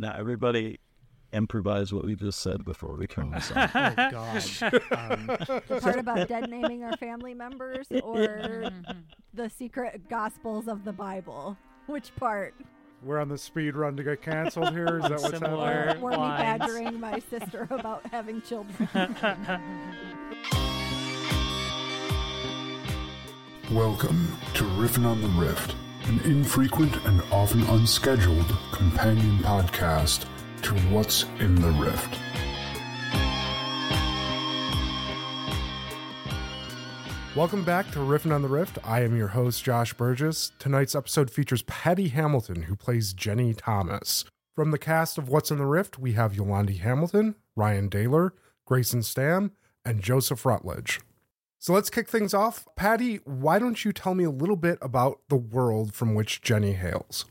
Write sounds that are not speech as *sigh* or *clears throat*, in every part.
Now, everybody improvise what we just said before we turn this on. Oh gosh. *laughs* Um, The part about dead naming our family members *laughs* or the secret gospels of the Bible? Which part? we're on the speed run to get canceled here. Is that what's Similar. happening? Were me badgering my sister about having children? *laughs* Welcome to Riffin' on the Rift, an infrequent and often unscheduled companion podcast to What's in the Rift. Welcome back to Riffin' on the Rift. I am your host, Josh Burgess. Tonight's episode features Patty Hamilton, who plays Jenny Thomas. From the cast of What's in the Rift, we have Yolandi Hamilton, Ryan Daler, Grayson Stam, and Joseph Rutledge. So let's kick things off. Patty, why don't you tell me a little bit about the world from which Jenny hails?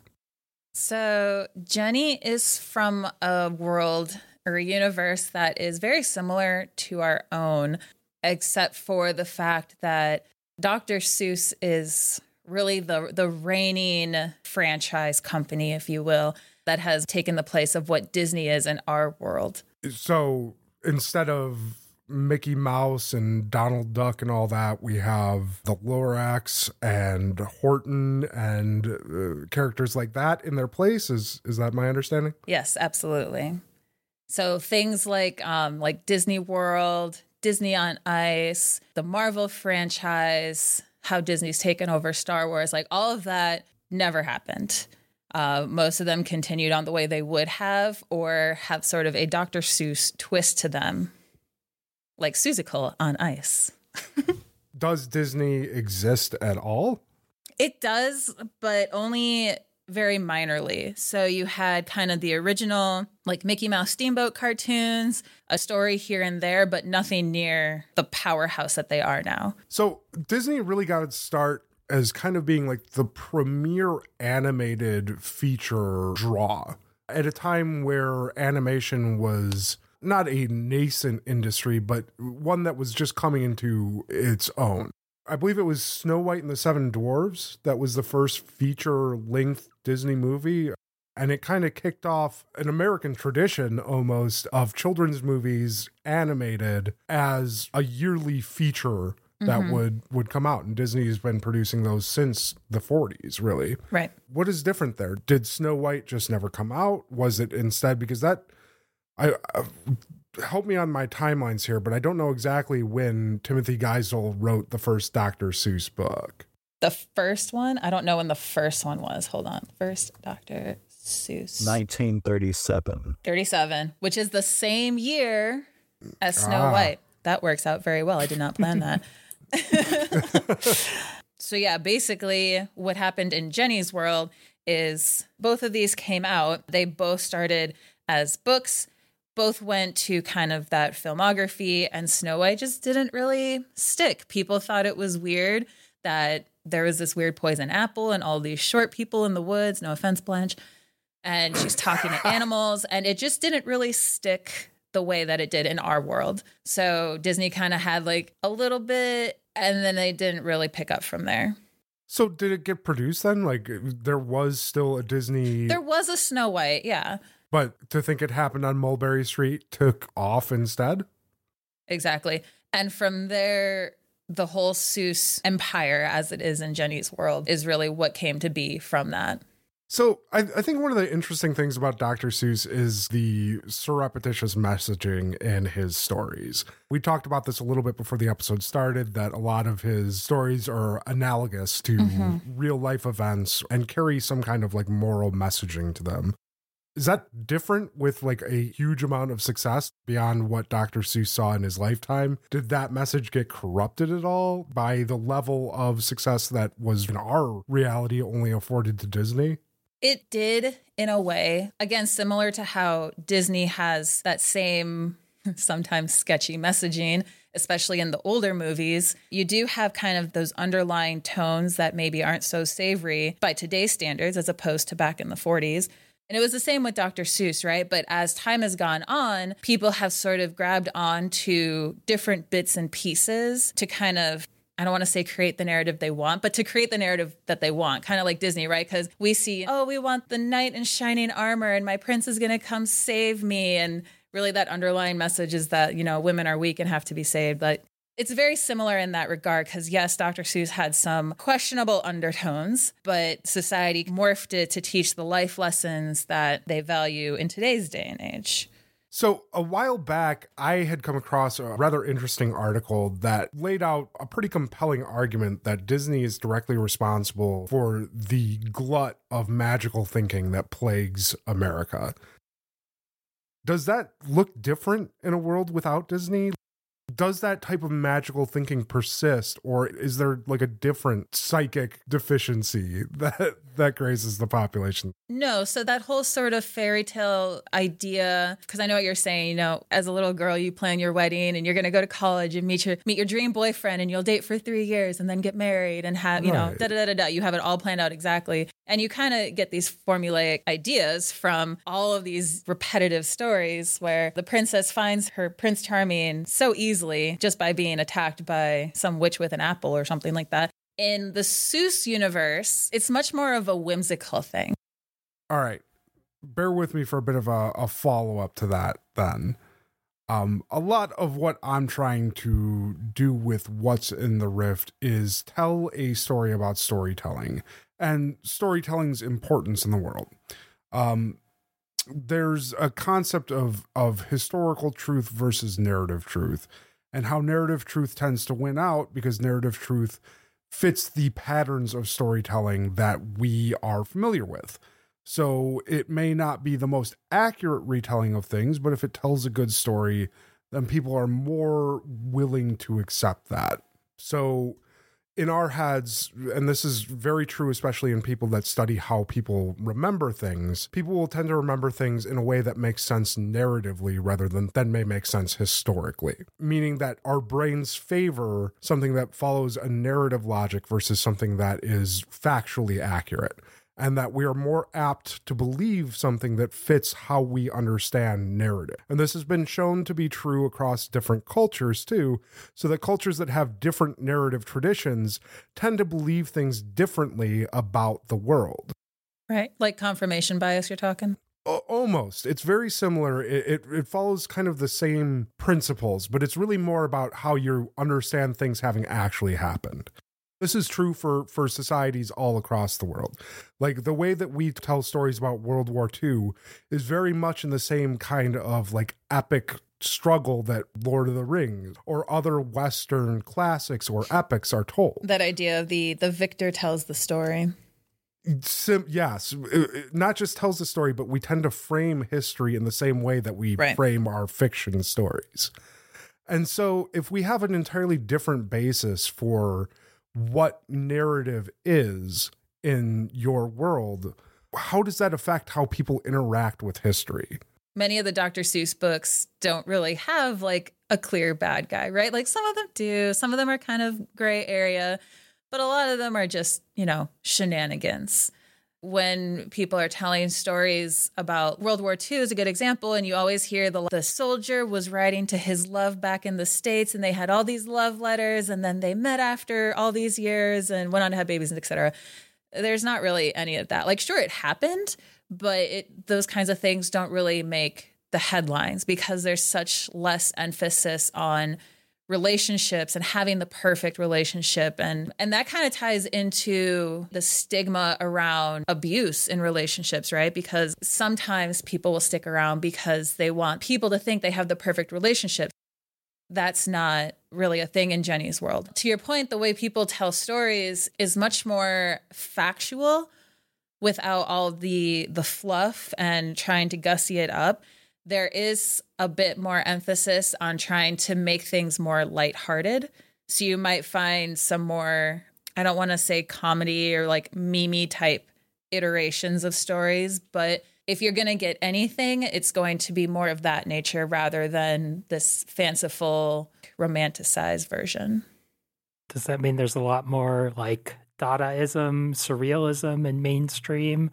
So, Jenny is from a world or a universe that is very similar to our own, except for the fact that Dr. Seuss is really the the reigning franchise company, if you will, that has taken the place of what Disney is in our world. So instead of Mickey Mouse and Donald Duck and all that, we have the Lorax and Horton and uh, characters like that in their place. Is is that my understanding? Yes, absolutely. So things like um, like Disney World, Disney on Ice, the Marvel franchise, how Disney's taken over Star Wars, like all of that never happened. Uh, most of them continued on the way they would have, or have sort of a Dr. Seuss twist to them, like Seussical on Ice. *laughs* Does Disney exist at all? It does, but only very minorly. So you had kind of the original, like Mickey Mouse Steamboat cartoons, a story here and there, but nothing near the powerhouse that they are now. So Disney really got its start as kind of being like the premier animated feature draw at a time where animation was not a nascent industry, but one that was just coming into its own. I believe it was Snow White and the Seven Dwarves that was the first feature length Disney movie. And it kind of kicked off an American tradition almost of children's movies animated as a yearly feature that mm-hmm. would would come out and Disney's been producing those since the 40s really. Right. What is different there? Did Snow White just never come out? Was it instead because that I, I help me on my timelines here, but I don't know exactly when Timothy Geisel wrote the first Dr. Seuss book. The first one, I don't know when the first one was. Hold on. First Dr. Seuss. 1937. 37, which is the same year as Snow Ah. White. That works out very well. I did not plan that. *laughs* *laughs* so, yeah, basically, what happened in Jenny's world is both of these came out. They both started as books, both went to kind of that filmography, and Snow White just didn't really stick. People thought it was weird that there was this weird poison apple and all these short people in the woods. No offense, Blanche and she's talking to *laughs* animals and it just didn't really stick the way that it did in our world so disney kind of had like a little bit and then they didn't really pick up from there So did it get produced then? Like there was still a Disney there was a snow white yeah but to think it happened on Mulberry Street took off instead? exactly and from there the whole seuss empire as it is in jenny's world is really what came to be from that So I, I think one of the interesting things about Dr. Seuss is the surreptitious messaging in his stories. We talked about this a little bit before the episode started that a lot of his stories are analogous to mm-hmm. real life events and carry some kind of like moral messaging to them. Is that different with like a huge amount of success beyond what Dr. Seuss saw in his lifetime? Did that message get corrupted at all by the level of success that was in our reality only afforded to Disney? It did in a way. Again, similar to how Disney has that same *laughs* sometimes sketchy messaging, especially in the older movies. You do have kind of those underlying tones that maybe aren't so savory by today's standards as opposed to back in the 40s. And it was the same with Dr. Seuss, right? But as time has gone on, people have sort of grabbed on to different bits and pieces to kind of I don't want to say create the narrative they want, but to create the narrative that they want, kind of like Disney, right? Because we see, oh, we want the knight in shining armor and my prince is going to come save me. And really, that underlying message is that, you know, women are weak and have to be saved. But it's very similar in that regard because, yes, Dr. Seuss had some questionable undertones, but society morphed it to teach the life lessons that they value in today's day and age. So, a while back, I had come across a rather interesting article that laid out a pretty compelling argument that Disney is directly responsible for the glut of magical thinking that plagues America. Does that look different in a world without Disney? Does that type of magical thinking persist or is there like a different psychic deficiency *laughs* that that grazes the population no so that whole sort of fairy tale idea because i know what you're saying you know as a little girl you plan your wedding and you're going to go to college and meet your meet your dream boyfriend and you'll date for three years and then get married and have you right. know da da da da you have it all planned out exactly and you kind of get these formulaic ideas from all of these repetitive stories where the princess finds her prince charming so easily just by being attacked by some witch with an apple or something like that. In the Seuss universe, it's much more of a whimsical thing. All right. Bear with me for a bit of a, a follow up to that then. Um, a lot of what I'm trying to do with what's in the rift is tell a story about storytelling and storytelling's importance in the world. Um, there's a concept of of historical truth versus narrative truth, and how narrative truth tends to win out because narrative truth fits the patterns of storytelling that we are familiar with. So it may not be the most accurate retelling of things, but if it tells a good story, then people are more willing to accept that. So in our heads, and this is very true, especially in people that study how people remember things, people will tend to remember things in a way that makes sense narratively rather than than may make sense historically. Meaning that our brains favor something that follows a narrative logic versus something that is factually accurate and that we are more apt to believe something that fits how we understand narrative. And this has been shown to be true across different cultures too, so that cultures that have different narrative traditions tend to believe things differently about the world. Right. Like confirmation bias, you're talking? almost it's very similar it, it, it follows kind of the same principles but it's really more about how you understand things having actually happened this is true for for societies all across the world. Like the way that we tell stories about World War II is very much in the same kind of like epic struggle that Lord of the Rings or other Western classics or epics are told. That idea of the the victor tells the story. Sim, yes, it not just tells the story, but we tend to frame history in the same way that we right. frame our fiction stories. And so, if we have an entirely different basis for what narrative is in your world, how does that affect how people interact with history? Many of the Dr. Seuss books don't really have like a clear bad guy, right? Like some of them do, some of them are kind of gray area, but a lot of them are just, you know, shenanigans when people are telling stories about World War II is a good example. And you always hear the, the soldier was writing to his love back in the States and they had all these love letters and then they met after all these years and went on to have babies and etc. There's not really any of that. Like, sure, it happened, but it, those kinds of things don't really make the headlines because there's such less emphasis on relationships and having the perfect relationship. And and that kind of ties into the stigma around abuse in relationships right? Because sometimes people will stick around because they want people to think they have the perfect relationship. That's not really a thing in Jenny's world. To your point, the way people tell stories is much more factual without all the the fluff and trying to gussy it up there is a bit more emphasis on trying to make things more lighthearted. So you might find some more, I don't want to say comedy or like mimi type iterations of stories, but if you're going to get anything, it's going to be more of that nature rather than this fanciful, romanticized version. Does that mean there's a lot more like Dadaism, surrealism in mainstream?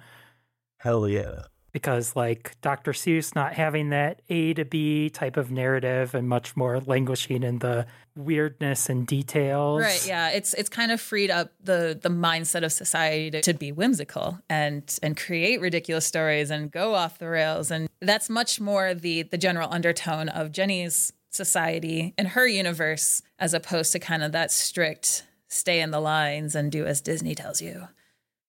Hell yeah because like Dr. Seuss not having that A to B type of narrative and much more languishing in the weirdness and details. Right. Yeah. It's it's kind of freed up the the mindset of society to, to be whimsical and and create ridiculous stories and go off the rails. And that's much more the the general undertone of Jenny's society in her universe, as opposed to kind of that strict stay in the lines and do as Disney tells you.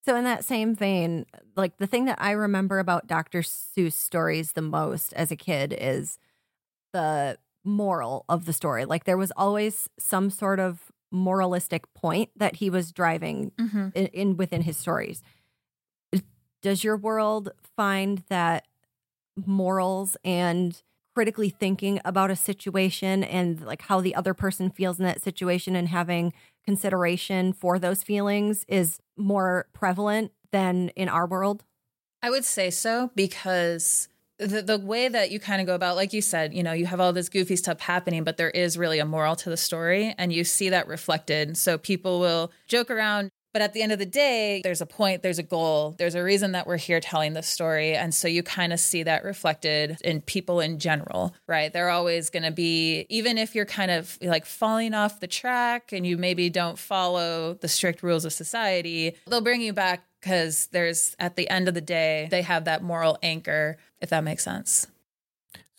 So, in that same vein, like the thing that I remember about Dr. Seuss stories the most as a kid is the moral of the story. Like, there was always some sort of moralistic point that he was driving Mm-hmm. in, in within his stories. Does your world find that morals and critically thinking about a situation and like how the other person feels in that situation and having consideration for those feelings is more prevalent than in our world? I would say so because the the way that you kind of go about, like you said, you know, you have all this goofy stuff happening, but there is really a moral to the story, and you see that reflected. So people will joke around. But at the end of the day, there's a point, there's a goal, there's a reason that we're here telling this story. And so you kind of see that reflected in people in general, right? They're always going to be, even if you're kind of like falling off the track and you maybe don't follow the strict rules of society, they'll bring you back because there's, at the end of the day, they have that moral anchor, if that makes sense.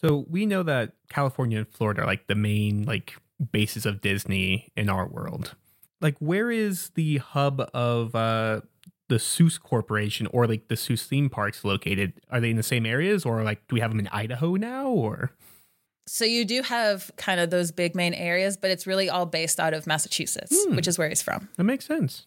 So we know that California and Florida are like the main like bases of Disney in our world. Like where is the hub of uh the Seuss Corporation or like the Seuss theme parks located? Are they in the same areas or like do we have them in Idaho now or So you do have kind of those big main areas, but it's really all based out of Massachusetts, Hmm. which is where he's from. that makes sense.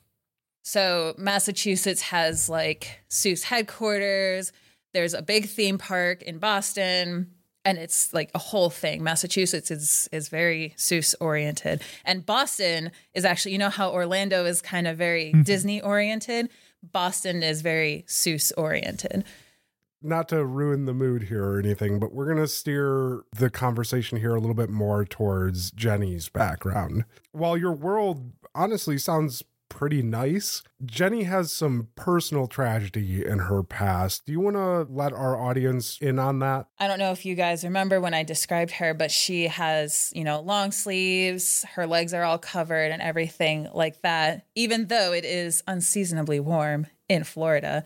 So Massachusetts has like Seuss headquarters. There's a big theme park in Boston, and it's like a whole thing. Massachusetts is is very Seuss oriented, and Boston is actually you know how Orlando is kind of very mm-hmm. Disney oriented. Boston is very Seuss oriented. not to ruin the mood here or anything, but we're going to steer the conversation here a little bit more towards Jenny's background. While your world honestly sounds pretty nice, Jenny has some personal tragedy in her past. Do you want to let our audience in on that? I don't know if you guys remember when I described her, but she has, you know, long sleeves, her legs are all covered and everything like that, even though it is unseasonably warm in Florida.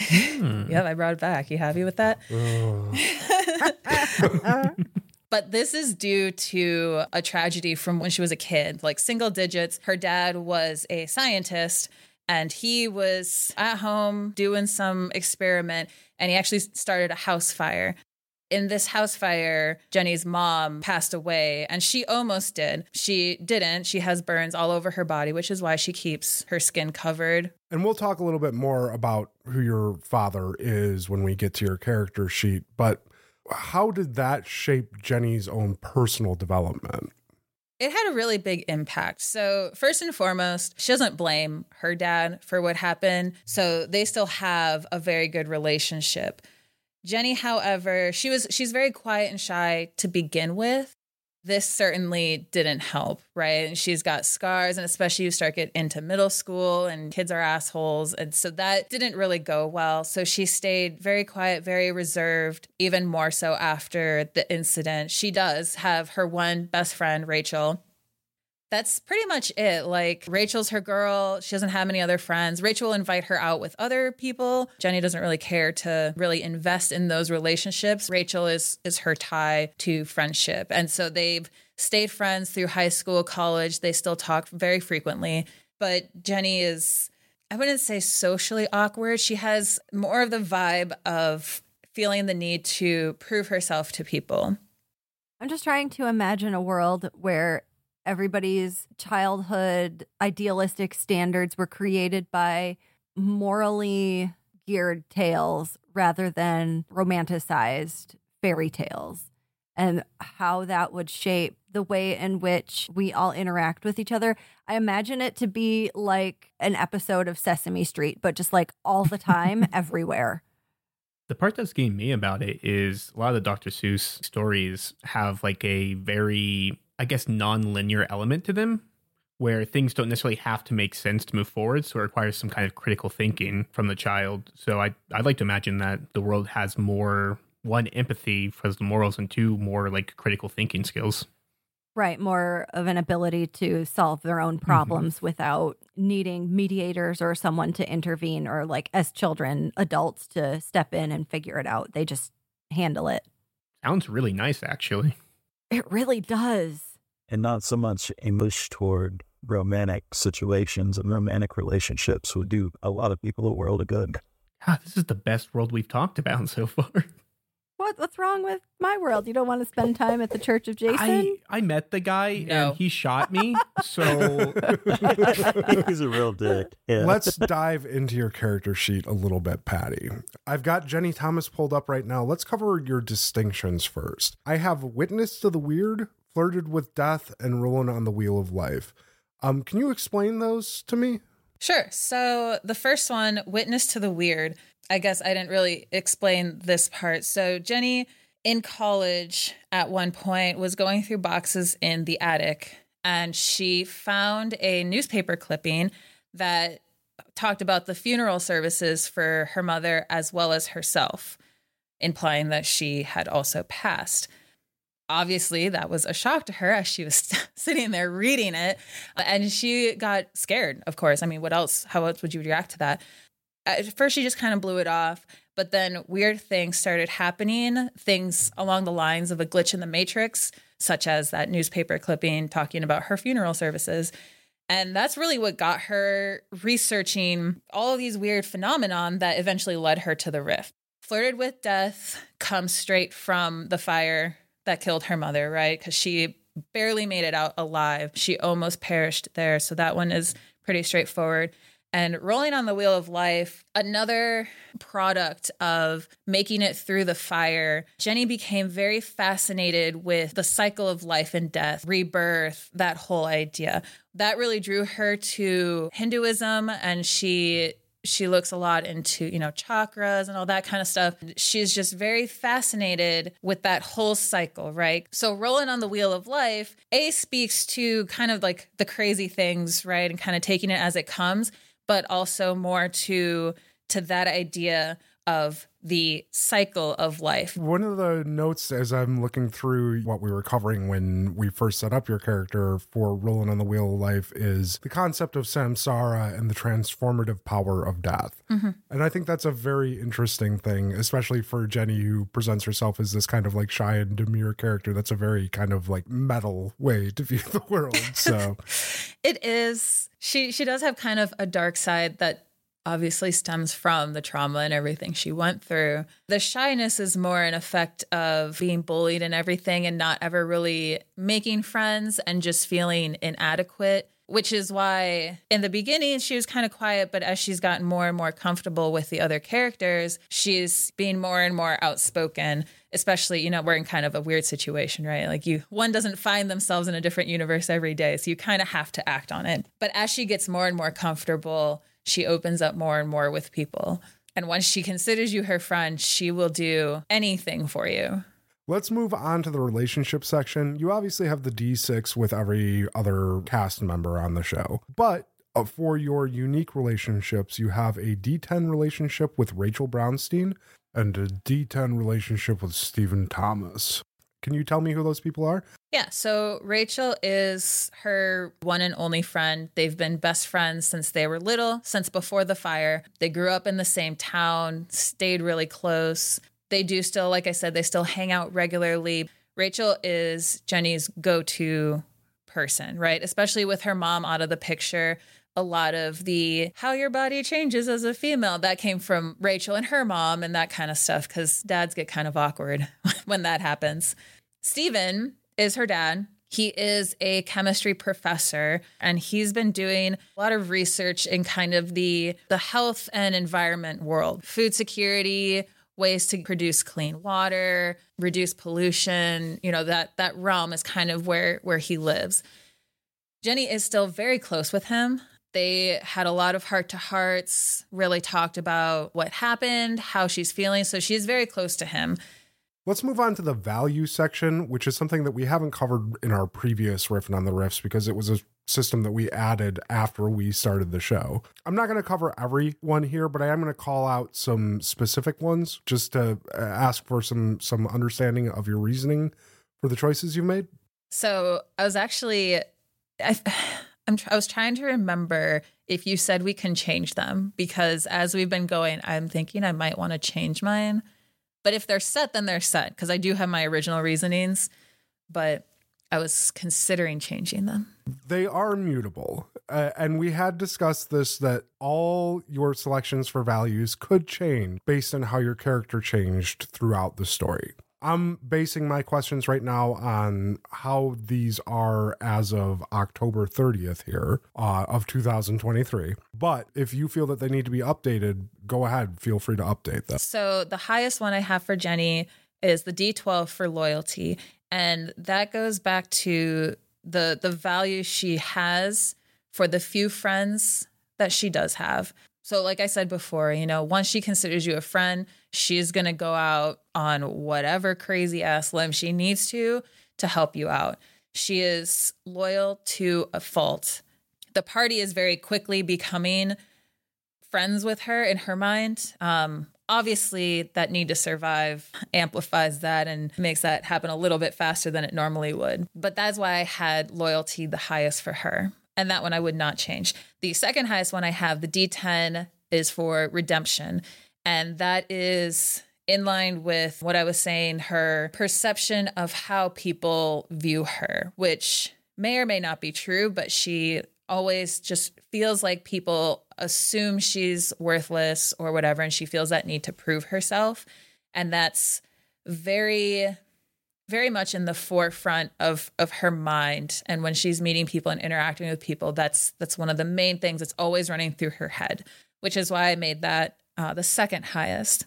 Hmm. *laughs* yep, I brought it back. You happy with that? *laughs* *laughs* But this is due to a tragedy from when she was a kid, like single digits. Her dad was a scientist and he was at home doing some experiment and he actually started a house fire. In this house fire, Jenny's mom passed away and she almost did. She didn't. She has burns all over her body, which is why she keeps her skin covered. And we'll talk a little bit more about who your father is when we get to your character sheet, but how did that shape Jenny's own personal development? It had a really big impact. So, first and foremost, she doesn't blame her dad for what happened. So, they still have a very good relationship. Jenny, however, she was she's very quiet and shy to begin with. This certainly didn't help, right? And she's got scars, and especially you start get into middle school and kids are assholes. And so that didn't really go well. So she stayed very quiet, very reserved, even more so after the incident. She does have her one best friend, Rachel, that's pretty much it. Like Rachel's her girl. She doesn't have any other friends. Rachel will invite her out with other people. Jenny doesn't really care to really invest in those relationships. Rachel is is her tie to friendship. And so they've stayed friends through high school, college. They still talk very frequently. But Jenny is I wouldn't say socially awkward. She has more of the vibe of feeling the need to prove herself to people. I'm just trying to imagine a world where everybody's childhood idealistic standards were created by morally geared tales rather than romanticized fairy tales and how that would shape the way in which we all interact with each other. I imagine it to be like an episode of Sesame Street, but just like all the time, *laughs* everywhere. The part that's getting me about it is a lot of the Dr. Seuss stories have like a very, I guess, non-linear element to them, where things don't necessarily have to make sense to move forward. So it requires some kind of critical thinking from the child. So I, I'd like to imagine that the world has more one, empathy for the morals, and two, more like critical thinking skills. Right, more of an ability to solve their own problems mm-hmm. without needing mediators or someone to intervene or like as children, adults to step in and figure it out. They just handle it. Sounds really nice actually. It really does. And not so much a push toward romantic situations and romantic relationships would do a lot of people a world of good. God, this is the best world we've talked about so far. *laughs* What what's wrong with my world? You don't want to spend time at the Church of Jason? I, I met the guy no. and he shot me. So *laughs* he's a real dick. Yeah. Let's dive into your character sheet a little bit, Patty. I've got Jenny Thomas pulled up right now. Let's cover your distinctions first. I have witness to the weird, flirted with death, and rolling on the wheel of life. Um, can you explain those to me? Sure. So the first one, witness to the weird. I guess I didn't really explain this part. So Jenny in college at one point was going through boxes in the attic and she found a newspaper clipping that talked about the funeral services for her mother as well as herself, implying that she had also passed. Obviously, that was a shock to her as she was *laughs* sitting there reading it. And she got scared, of course. I mean, what else? How else would you react to that? at first she just kind of blew it off but then weird things started happening things along the lines of a glitch in the matrix such as that newspaper clipping talking about her funeral services and that's really what got her researching all these weird phenomenon that eventually led her to the rift flirted with death comes straight from the fire that killed her mother right? Because she barely made it out alive. She almost perished there. So that one is pretty straightforward. And rolling on the wheel of life, another product of making it through the fire, Jenny became very fascinated with the cycle of life and death, rebirth, that whole idea. That really drew her to Hinduism and she she looks a lot into you know chakras and all that kind of stuff. She's just very fascinated with that whole cycle right? So rolling on the wheel of life a speaks to kind of like the crazy things right? And kind of taking it as it comes but also more to to that idea of the cycle of life. One of the notes as I'm looking through what we were covering when we first set up your character for Rolling on the Wheel of Life is the concept of samsara and the transformative power of death. Mm-hmm. And I think that's a very interesting thing, especially for Jenny, who presents herself as this kind of like shy and demure character. That's a very kind of like metal way to view *laughs* the world. So *laughs* it is. She she does have kind of a dark side that obviously stems from the trauma and everything she went through. The shyness is more an effect of being bullied and everything and not ever really making friends and just feeling inadequate. Which is why in the beginning she was kind of quiet, but as she's gotten more and more comfortable with the other characters, she's being more and more outspoken. Especially, you know, we're in kind of a weird situation, right? Like you, one doesn't find themselves in a different universe every day, so you kind of have to act on it. But as she gets more and more comfortable, she opens up more and more with people. And once she considers you her friend, she will do anything for you. Let's move on to the relationship section. You obviously have the D6 with every other cast member on the show, but uh, for your unique relationships, you have a D10 relationship with Rachel Brownstein and a D10 relationship with Stephen Thomas. Can you tell me who those people are? Yeah. So Rachel is her one and only friend. They've been best friends since they were little, since before the fire. They grew up in the same town, stayed really close. They do still, like I said, they still hang out regularly. Rachel is Jenny's go to person, right? Especially with her mom out of the picture. A lot of the how your body changes as a female that came from Rachel and her mom and that kind of stuff because dads get kind of awkward *laughs* when that happens. Stephen is her dad. He is a chemistry professor and he's been doing a lot of research in kind of the the health and environment world. Food security, ways to produce clean water, reduce pollution, you know, that that realm is kind of where where he lives. Jenny is still very close with him. They had a lot of heart to hearts, really talked about what happened, how she's feeling. So she's very close to him. Let's move on to the value section, which is something that we haven't covered in our previous riffing on the riffs because it was a system that we added after we started the show. I'm not going to cover every one here, but I am going to call out some specific ones just to uh, ask for some some understanding of your reasoning for the choices you've made. So I was actually, I, *sighs* I'm, I was trying to remember if you said we can change them because as we've been going, I'm thinking I might want to change mine. But if they're set, then they're set because I do have my original reasonings. But I was considering changing them. They are mutable. Uh, and we had discussed this that all your selections for values could change based on how your character changed throughout the story. I'm basing my questions right now on how these are as of October 30th here uh, of 2023. But if you feel that they need to be updated, go ahead. Feel free to update them. So the highest one I have for Jenny is the D12 for loyalty. And that goes back to the the value she has for the few friends that she does have. So, like I said before, you know, once she considers you a friend, she's going to go out on whatever crazy ass limb she needs to to help you out. She is loyal to a fault. The party is very quickly becoming friends with her in her mind. Um, obviously, that need to survive amplifies that and makes that happen a little bit faster than it normally would. But that's why I had loyalty the highest for her and that one I would not change. The second highest one I have, the D10, is for redemption. And that is in line with what I was saying, her perception of how people view her, which may or may not be true, but she always just feels like people assume she's worthless or whatever. And she feels that need to prove herself. And that's very very much in the forefront of of her mind. And when she's meeting people and interacting with people that's that's one of the main things that's always running through her head which is why i made that uh, the second highest.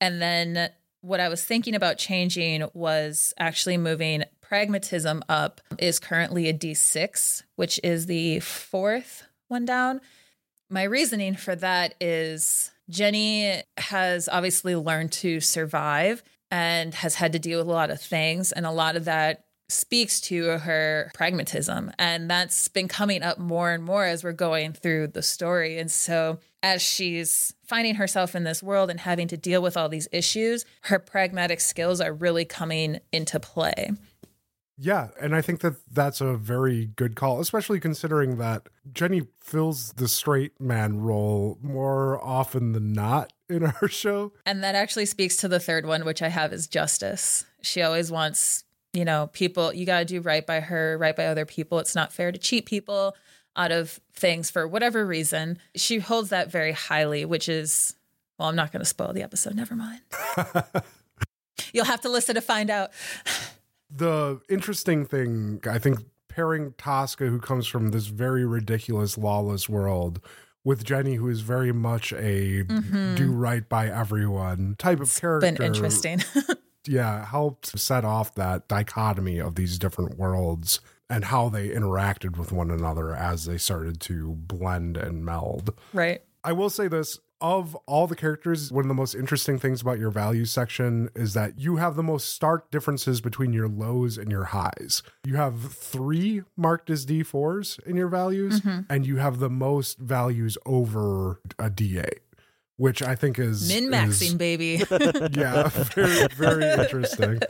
And then what i was thinking about changing was actually moving pragmatism up is currently a d6 which is the fourth one down. My reasoning for that is jenny has obviously learned to survive and has had to deal with a lot of things. And a lot of that speaks to her pragmatism. And that's been coming up more and more as we're going through the story. And so, as she's finding herself in this world and having to deal with all these issues, her pragmatic skills are really coming into play. Yeah, and I think that that's a very good call, especially considering that Jenny fills the straight man role more often than not *laughs* in our show. And that actually speaks to the third one, which I have is justice. She always wants, you know, people, you got to do right by her, right by other people. It's not fair to cheat people out of things for whatever reason. She holds that very highly, which is, well, I'm not going to spoil the episode. Never mind. *laughs* You'll have to listen to find out. *laughs* the interesting thing, I think, pairing Tosca, who comes from this very ridiculous, lawless world, with Jenny, who is very much a mm-hmm. do right by everyone type of it's character. Been interesting. *laughs* yeah, helped set off that dichotomy of these different worlds and how they interacted with one another as they started to blend and meld. Right. I will say this of all the characters, one of the most interesting things about your value section is that you have the most stark differences between your lows and your highs. You have three marked as D4s in your values, mm-hmm. and you have the most values over a D8 which I think is min maxing, baby. *laughs* yeah, very, very *laughs* interesting.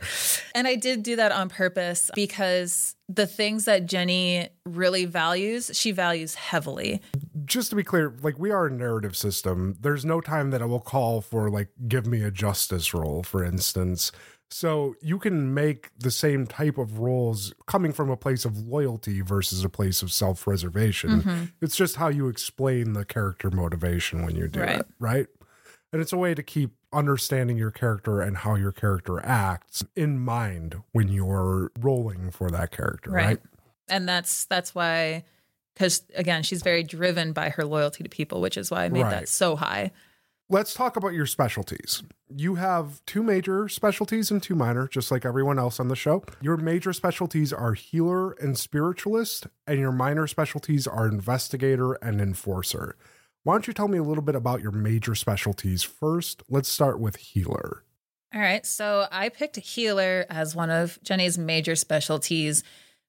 And I did do that on purpose because the things that Jenny really values, she values heavily. Just to be clear, like we are a narrative system. There's no time that I will call for like give me a justice roll, for instance. So you can make the same type of rolls coming from a place of loyalty versus a place of self reservation. Mm-hmm. It's just how you explain the character motivation when you do right. it, right? And it's a way to keep understanding your character and how your character acts in mind when you're rolling for that character, right? right? And that's that's why because again, she's very driven by her loyalty to people, which is why I made right. that so high let's talk about your specialties. You have two major specialties and two minor, just like everyone else on the show. Your major specialties are healer and spiritualist, and your minor specialties are investigator and enforcer. Why don't you tell me a little bit about your major specialties first? Let's start with healer. All right. So I picked healer as one of Jenny's major specialties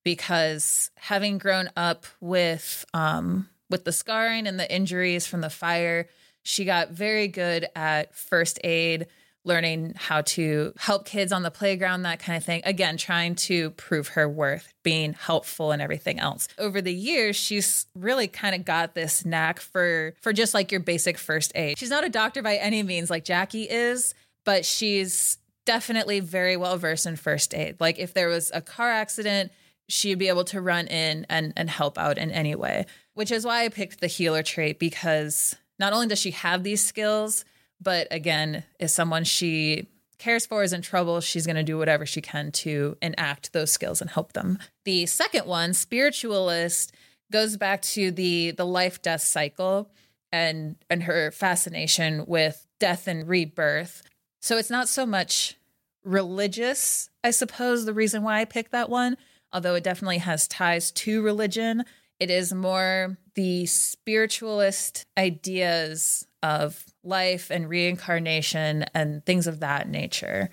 because having grown up with um, with the scarring and the injuries from the fire, she got very good at first aid, learning how to help kids on the playground, that kind of thing. Again, trying to prove her worth, being helpful and everything else. Over the years, she's really kind of got this knack for for just like your basic first aid. She's not a doctor by any means like Jackie is, but she's definitely very well versed in first aid. Like if there was a car accident, she'd be able to run in and and help out in any way. Which is why I picked the healer trait because not only does she have these skills, but again, is someone she cares for is in trouble, she's going to do whatever she can to enact those skills and help them. The second one, spiritualist, goes back to the the life death cycle and and her fascination with death and rebirth. So it's not so much religious, I suppose, the reason why I picked that one, although it definitely has ties to religion. It is more the spiritualist ideas of life and reincarnation and things of that nature.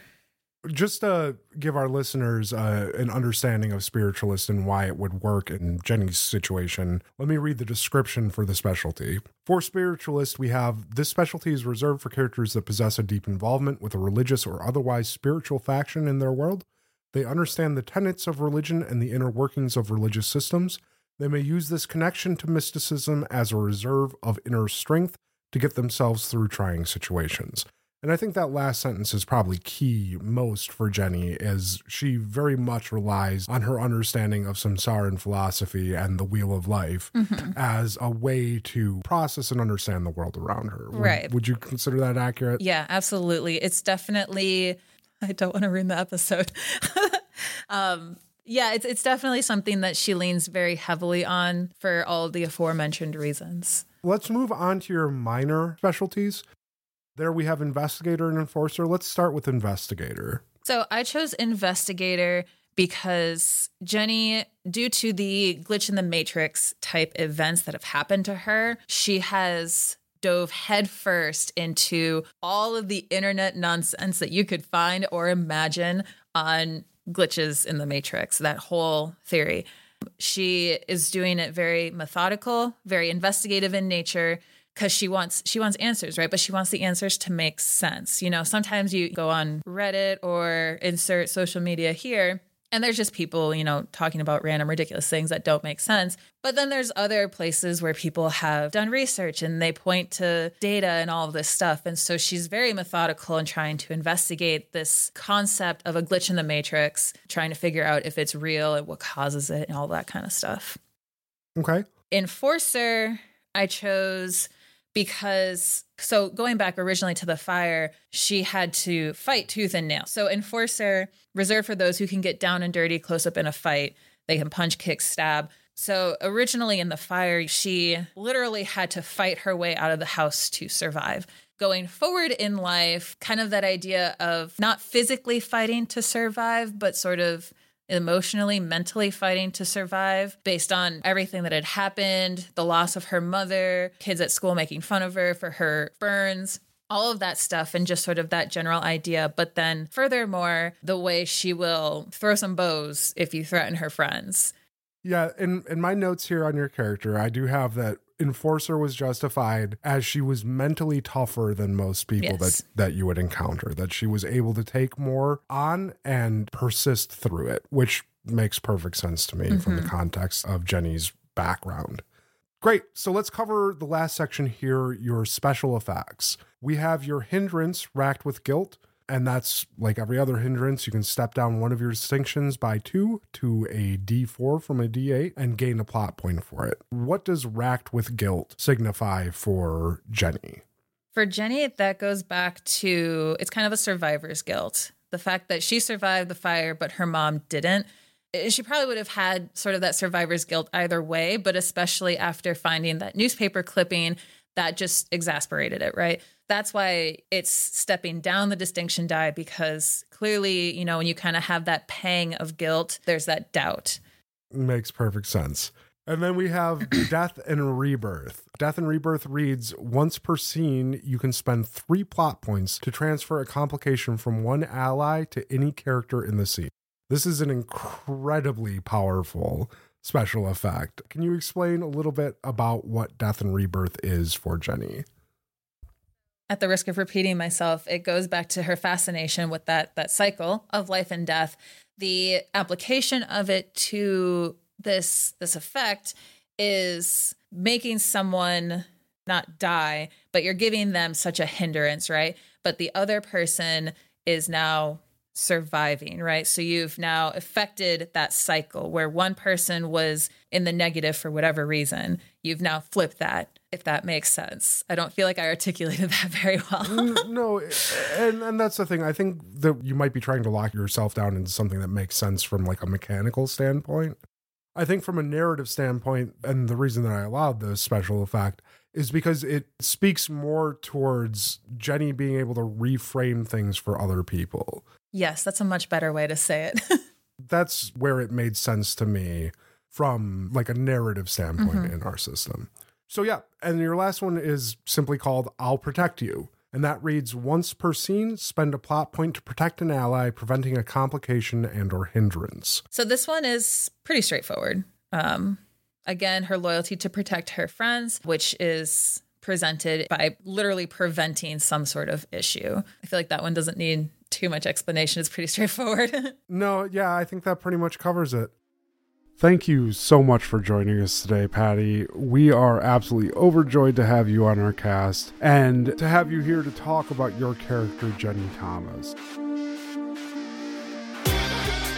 Just to give our listeners uh, an understanding of spiritualist and why it would work in Jenny's situation, let me read the description for the specialty. For spiritualist, we have this specialty is reserved for characters that possess a deep involvement with a religious or otherwise spiritual faction in their world. They understand the tenets of religion and the inner workings of religious systems. They may use this connection to mysticism as a reserve of inner strength to get themselves through trying situations. And I think that last sentence is probably key most for Jenny, as she very much relies on her understanding of samsara and philosophy and the wheel of life mm-hmm. as a way to process and understand the world around her. Would, right. Would you consider that accurate? Yeah, absolutely. It's definitely, I don't want to ruin the episode. *laughs* um, yeah, it's it's definitely something that she leans very heavily on for all the aforementioned reasons. Let's move on to your minor specialties. There we have investigator and enforcer. Let's start with investigator. So I chose investigator because Jenny, due to the glitch in the matrix type events that have happened to her, she has dove headfirst into all of the internet nonsense that you could find or imagine on glitches in the matrix, that whole theory. She is doing it very methodical, very investigative in nature because she wants she wants answers, right? But she wants the answers to make sense. You know, sometimes you go on Reddit or insert social media here and there's just people, you know, talking about random ridiculous things that don't make sense. But then there's other places where people have done research and they point to data and all of this stuff. And so she's very methodical in trying to investigate this concept of a glitch in the matrix, trying to figure out if it's real and what causes it and all that kind of stuff. Okay. Enforcer, I chose because so going back originally to the fire, she had to fight tooth and nail. So enforcer reserved for those who can get down and dirty close up in a fight. They can punch, kick, stab. So originally in the fire, she literally had to fight her way out of the house to survive. Going forward in life, kind of that idea of not physically fighting to survive, but sort of emotionally, mentally fighting to survive based on everything that had happened the loss of her mother, kids at school making fun of her for her burns. All of that stuff and just sort of that general idea. But then, furthermore, the way she will throw some bows if you threaten her friends. Yeah, in in my notes here on your character, I do have that enforcer was justified as she was mentally tougher than most people yes. that that you would encounter that she was able to take more on and persist through it which makes perfect sense to me mm-hmm. from the mm-hmm. context of Jenny's background Great. So let's cover the last section here your special effects. We have your hindrance racked with guilt, and that's like every other hindrance. You can step down one of your distinctions by two to a D4 from a D8 and gain a plot point for it. What does racked with guilt signify for Jenny? For Jenny, that goes back to it's kind of a survivor's guilt. The fact that she survived the fire, but her mom didn't. Eh, she probably would have had sort of that survivor's guilt either way, but especially after finding that newspaper clipping that just exasperated it, right? That's why it's stepping down the distinction die because clearly, you know, when you kind of have that pang of guilt, there's that doubt. Makes perfect sense. And then we have *clears throat* Death and Rebirth. Death and Rebirth reads Once per scene, you can spend three plot points to transfer a complication from one ally to any character in the scene. This is an incredibly powerful special effect. Can you explain a little bit about what Death and Rebirth is for Jenny? At the risk of repeating myself, it goes back to her fascination with that that cycle of life and death. The application of it to this this effect is making someone not die, but you're giving them such a hindrance, right? But the other person is now surviving, right? So you've now affected that cycle where one person was in the negative for whatever reason. You've now flipped that, if that makes sense. I don't feel like I articulated *laughs* that very well. No, and and that's the thing. I think that you might be trying to lock yourself down into something that makes sense from like a mechanical standpoint. I think from a narrative standpoint, and the reason that I allowed the special effect is because it speaks more towards Jenny being able to reframe things for other people. yes, that's a much better way to say it. *laughs* That's where it made sense to me from like a narrative standpoint Mhm. in our system. So yeah, and your last one is simply called I'll protect you. And that reads once per scene, spend a plot point to protect an ally, preventing a complication and or hindrance. So this one is pretty straightforward. Um, again, her loyalty to protect her friends, which is presented by literally preventing some sort of issue. I feel like that one doesn't need too much explanation. It's pretty *laughs* straightforward. No, yeah, I think that pretty much covers it. Thank you so much for joining us today, Patty. We are absolutely overjoyed to have you on our cast and to have you here to talk about your character, Jenny Thomas.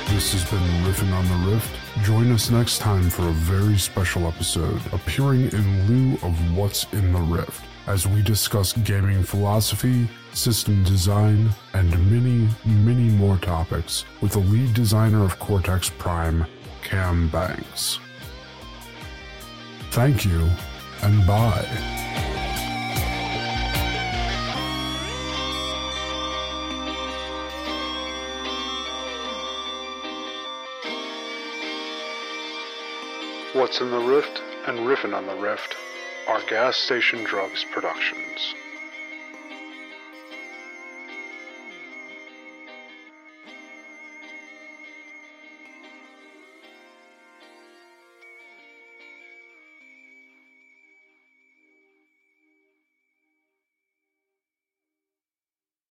This has been Riffin on the Rift. Join us next time for a very special episode appearing in lieu of What's in the Rift as we discuss gaming philosophy, system design, and many, many more topics with the lead designer of Cortex Prime, Cam Banks. Thank you, and bye. What's in the Rift and Riffin on the Rift are Gas Station Drugs productions.